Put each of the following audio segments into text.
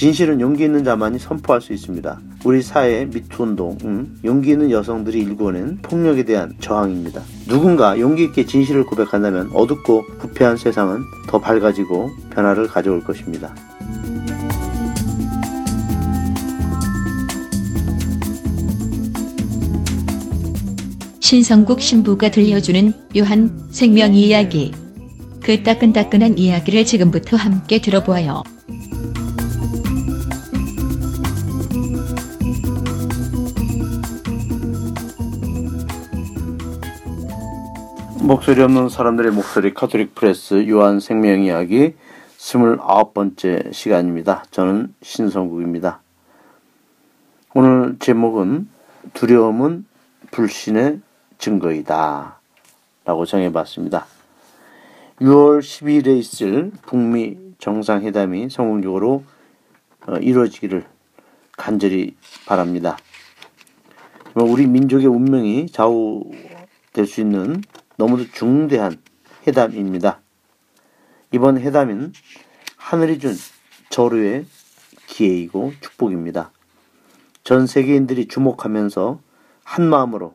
진실은 용기 있는 자만이 선포할 수 있습니다. 우리 사회 미투 운동, 음, 용기 있는 여성들이 일궈낸 폭력에 대한 저항입니다. 누군가 용기 있게 진실을 고백한다면 어둡고 부패한 세상은 더 밝아지고 변화를 가져올 것입니다. 신성국 신부가 들려주는 요한 생명 이야기. 그 따끈따끈한 이야기를 지금부터 함께 들어보아요. 목소리 없는 사람들의 목소리 카톨릭 프레스 요한 생명 이야기 29번째 시간입니다. 저는 신성국입니다. 오늘 제목은 두려움은 불신의 증거이다. 라고 정해봤습니다. 6월 12일에 있을 북미 정상회담이 성공적으로 어, 이루어지기를 간절히 바랍니다. 우리 민족의 운명이 좌우될 수 있는 너무도 중대한 회담입니다. 이번 회담은 하늘이 준 저류의 기회이고 축복입니다. 전 세계인들이 주목하면서 한 마음으로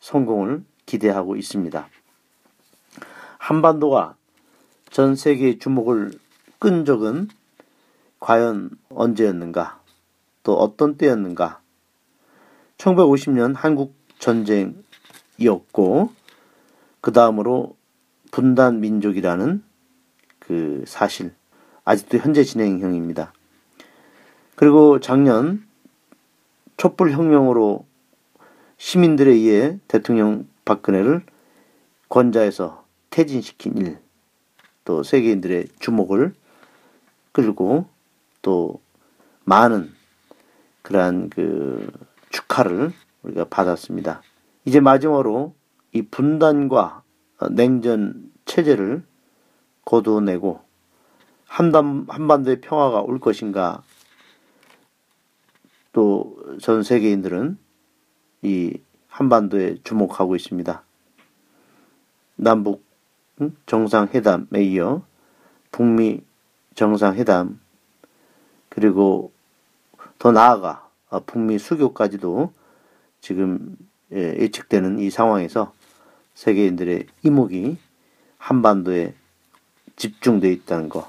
성공을 기대하고 있습니다. 한반도가 전 세계의 주목을 끈 적은 과연 언제였는가? 또 어떤 때였는가? 1950년 한국 전쟁이었고 그 다음으로 분단 민족이라는 그 사실 아직도 현재 진행형입니다. 그리고 작년 촛불 혁명으로 시민들에 의해 대통령 박근혜를 권좌에서 퇴진시킨 일, 또 세계인들의 주목을 끌고 또 많은 그러한 그 축하를 우리가 받았습니다. 이제 마지막으로 이 분단과 냉전 체제를 거두어내고 한반, 한반도의 평화가 올 것인가 또 전 세계인들은 이 한반도에 주목하고 있습니다. 남북 정상회담에 이어 북미 정상회담 그리고 더 나아가 북미 수교까지도 지금 예, 예측되는 이 상황에서 세계인들의 이목이 한반도에 집중되어 있다는 것.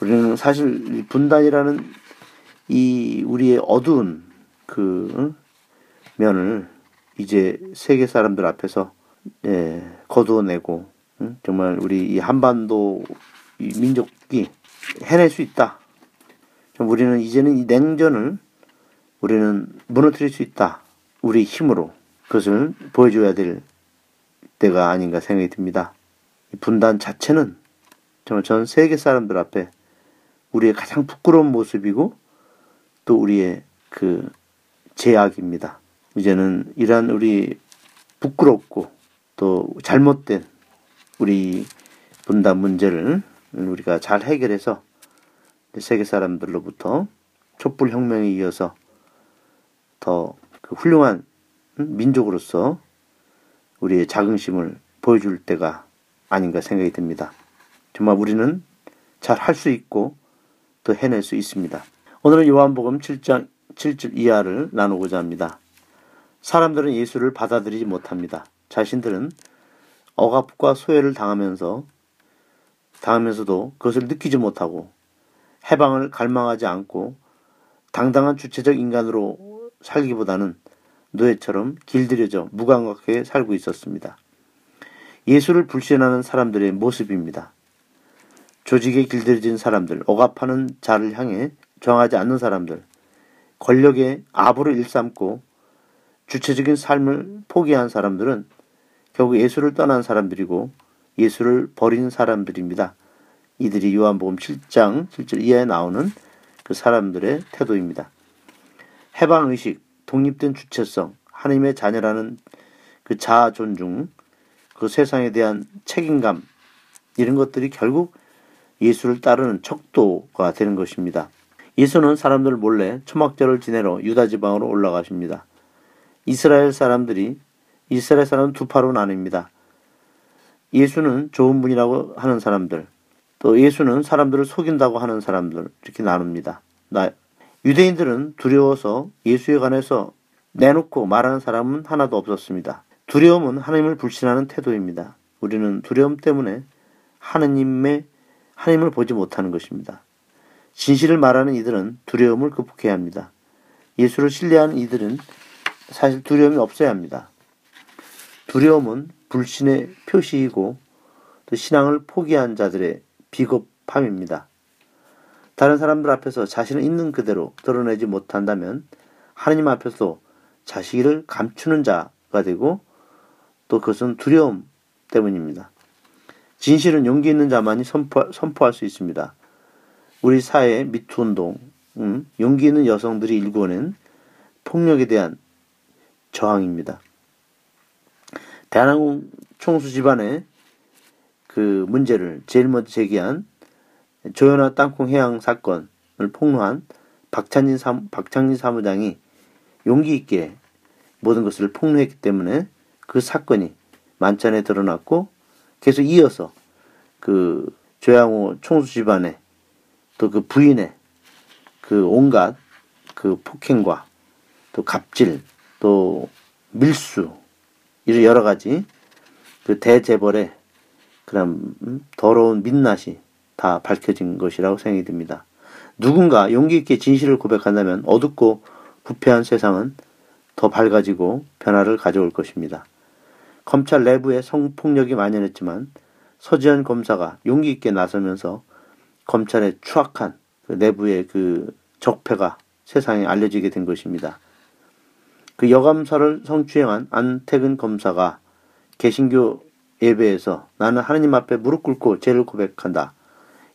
우리는 사실 분단이라는 이 우리의 어두운 그 면을 이제 세계 사람들 앞에서 예, 거두어내고 응? 정말 우리 이 한반도 이 민족이 해낼 수 있다. 우리는 이제는 이 냉전을 우리는 무너뜨릴 수 있다. 우리 힘으로 그것을 보여줘야 될 때가 아닌가 생각이 듭니다. 이 분단 자체는 정말 전 세계 사람들 앞에 우리의 가장 부끄러운 모습이고 또 우리의 그 제약입니다. 이제는 이러한 우리 부끄럽고 또 잘못된 우리 분단 문제를 우리가 잘 해결해서 세계 사람들로부터 촛불 혁명에 이어서 더 그 훌륭한 민족으로서 우리의 자긍심을 보여줄 때가 아닌가 생각이 듭니다. 정말 우리는 잘 할 수 있고 또 해낼 수 있습니다. 오늘은 요한복음 7장 7절 이하를 나누고자 합니다. 사람들은 예수를 받아들이지 못합니다. 자신들은 억압과 소외를 당하면서 당하면서도 그것을 느끼지 못하고 해방을 갈망하지 않고 당당한 주체적 인간으로 살기보다는 노예처럼 길들여져 무감각하게 살고 있었습니다. 예수를 불신하는 사람들의 모습입니다. 조직에 길들여진 사람들, 억압하는 자를 향해 저항하지 않는 사람들, 권력의 아부를 일삼고 주체적인 삶을 포기한 사람들은 결국 예수를 떠난 사람들이고 예수를 버린 사람들입니다. 이들이 요한복음 7장 7절 이하에 나오는 그 사람들의 태도입니다. 해방의식, 독립된 주체성, 하나님의 자녀라는 그 자아 존중, 그 세상에 대한 책임감, 이런 것들이 결국 예수를 따르는 척도가 되는 것입니다. 예수는 사람들 몰래 초막절을 지내러 유다 지방으로 올라가십니다. 이스라엘 사람들이 이스라엘 사람 두 파로 나뉩니다. 예수는 좋은 분이라고 하는 사람들, 또 예수는 사람들을 속인다고 하는 사람들 이렇게 나눕니다. 나, 유대인들은 두려워서 예수에 관해서 내놓고 말하는 사람은 하나도 없었습니다. 두려움은 하나님을 불신하는 태도입니다. 우리는 두려움 때문에 하나님의 하나님을 보지 못하는 것입니다. 진실을 말하는 이들은 두려움을 극복해야 합니다. 예수를 신뢰하는 이들은 사실 두려움이 없어야 합니다. 두려움은 불신의 표시이고 또 신앙을 포기한 자들의 비겁함입니다. 다른 사람들 앞에서 자신을 있는 그대로 드러내지 못한다면 하나님 앞에서 자식을 감추는 자가 되고 또 그것은 두려움 때문입니다. 진실은 용기 있는 자만이 선포, 선포 할 수 있습니다. 우리 사회 미투 운동, 음, 용기 있는 여성들이 일궈낸 폭력에 대한 저항입니다. 대한항공 총수 집안의 그 문제를 제일 먼저 제기한 조현아 땅콩 해양 사건을 폭로한 박찬진 사, 박창진 사무장이 용기 있게 모든 것을 폭로했기 때문에 그 사건이 만찬에 드러났고 계속 이어서 그 조양호 총수 집안의 또 그 부인의 그 온갖 그 폭행과 또 갑질 또 밀수 이런 여러 가지 그 대재벌의 그런 음, 더러운 민낯이 다 밝혀진 것이라고 생각이 듭니다. 누군가 용기 있게 진실을 고백한다면 어둡고 부패한 세상은 더 밝아지고 변화를 가져올 것입니다. 검찰 내부에 성폭력이 만연했지만 서지현 검사가 용기 있게 나서면서 검찰의 추악한 그 내부의 그 적폐가 세상에 알려지게 된 것입니다. 그 여감사를 성추행한 안태근 검사가 개신교 예배에서 나는 하느님 앞에 무릎 꿇고 죄를 고백한다.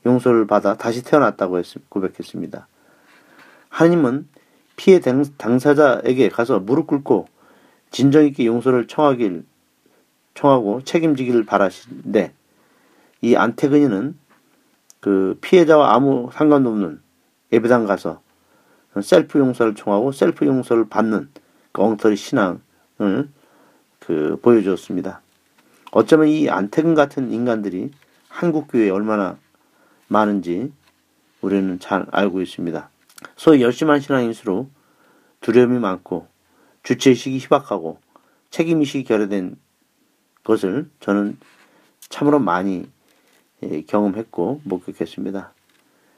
용서를 받아 다시 태어났다고 고백했습니다. 하느님은 피해 당사자에게 가서 무릎 꿇고 진정성 있게 용서를 청하길 청하고 책임지기를 바라시는데 이 안태근이는 그 피해자와 아무 상관도 없는 예배당 가서 셀프 용서를 청하고 셀프 용서를 받는 그 엉터리 신앙을 그 보여주었습니다. 어쩌면 이 안태근 같은 인간들이 한국 교회에 얼마나 많은지 우리는 잘 알고 있습니다. 소위 열심한 신앙인수록 두려움이 많고 주체의식이 희박하고 책임의식이 결여된 것을 저는 참으로 많이 예, 경험했고 목격했습니다.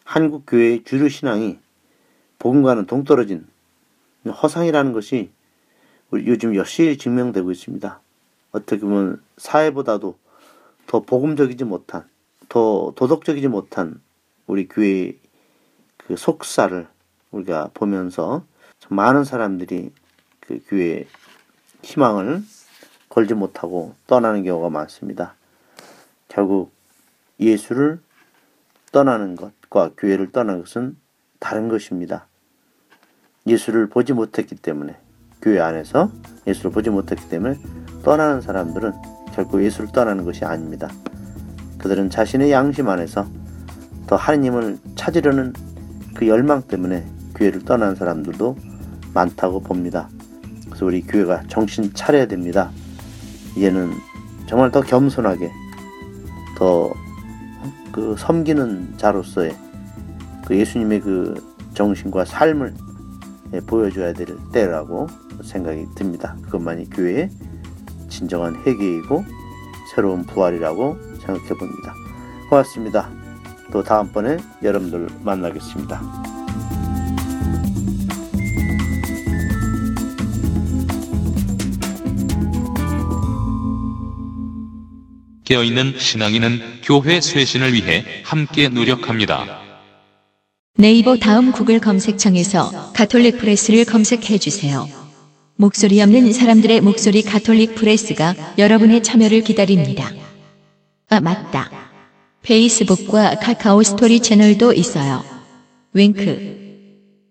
한국 교회의 주류 신앙이 복음과는 동떨어진 허상이라는 것이 요즘 여실히 증명되고 있습니다. 어떻게 보면 사회보다도 더 복음적이지 못한, 더 도덕적이지 못한 우리 교회의 그 속사를 우리가 보면서 많은 사람들이 그 교회에 희망을 걸지 못하고 떠나는 경우가 많습니다. 결국 예수를 떠나는 것과 교회를 떠나는 것은 다른 것입니다. 예수를 보지 못했기 때문에 교회 안에서 예수를 보지 못했기 때문에 떠나는 사람들은 결국 예수를 떠나는 것이 아닙니다. 그들은 자신의 양심 안에서 더 하느님을 찾으려는 그 열망 때문에 교회를 떠나는 사람들도 많다고 봅니다. 그래서 우리 교회가 정신 차려야 됩니다. 이제는 정말 더 겸손하게 더 그 섬기는 자로서의 그 예수님의 그 정신과 삶을 예, 보여줘야 될 때라고 생각이 듭니다. 그것만이 교회의 진정한 회개이고 새로운 부활이라고 생각해 봅니다. 고맙습니다. 또 다음번에 여러분들 만나겠습니다. 깨어있는 신앙인은 교회 쇄신을 위해 함께 노력합니다. 네이버 다음 구글 검색창에서 가톨릭 프레스를 검색해 주세요. 목소리 없는 사람들의 목소리 가톨릭 프레스가 여러분의 참여를 기다립니다. 아, 맞다. 페이스북과 카카오 스토리 채널도 있어요. 윙크.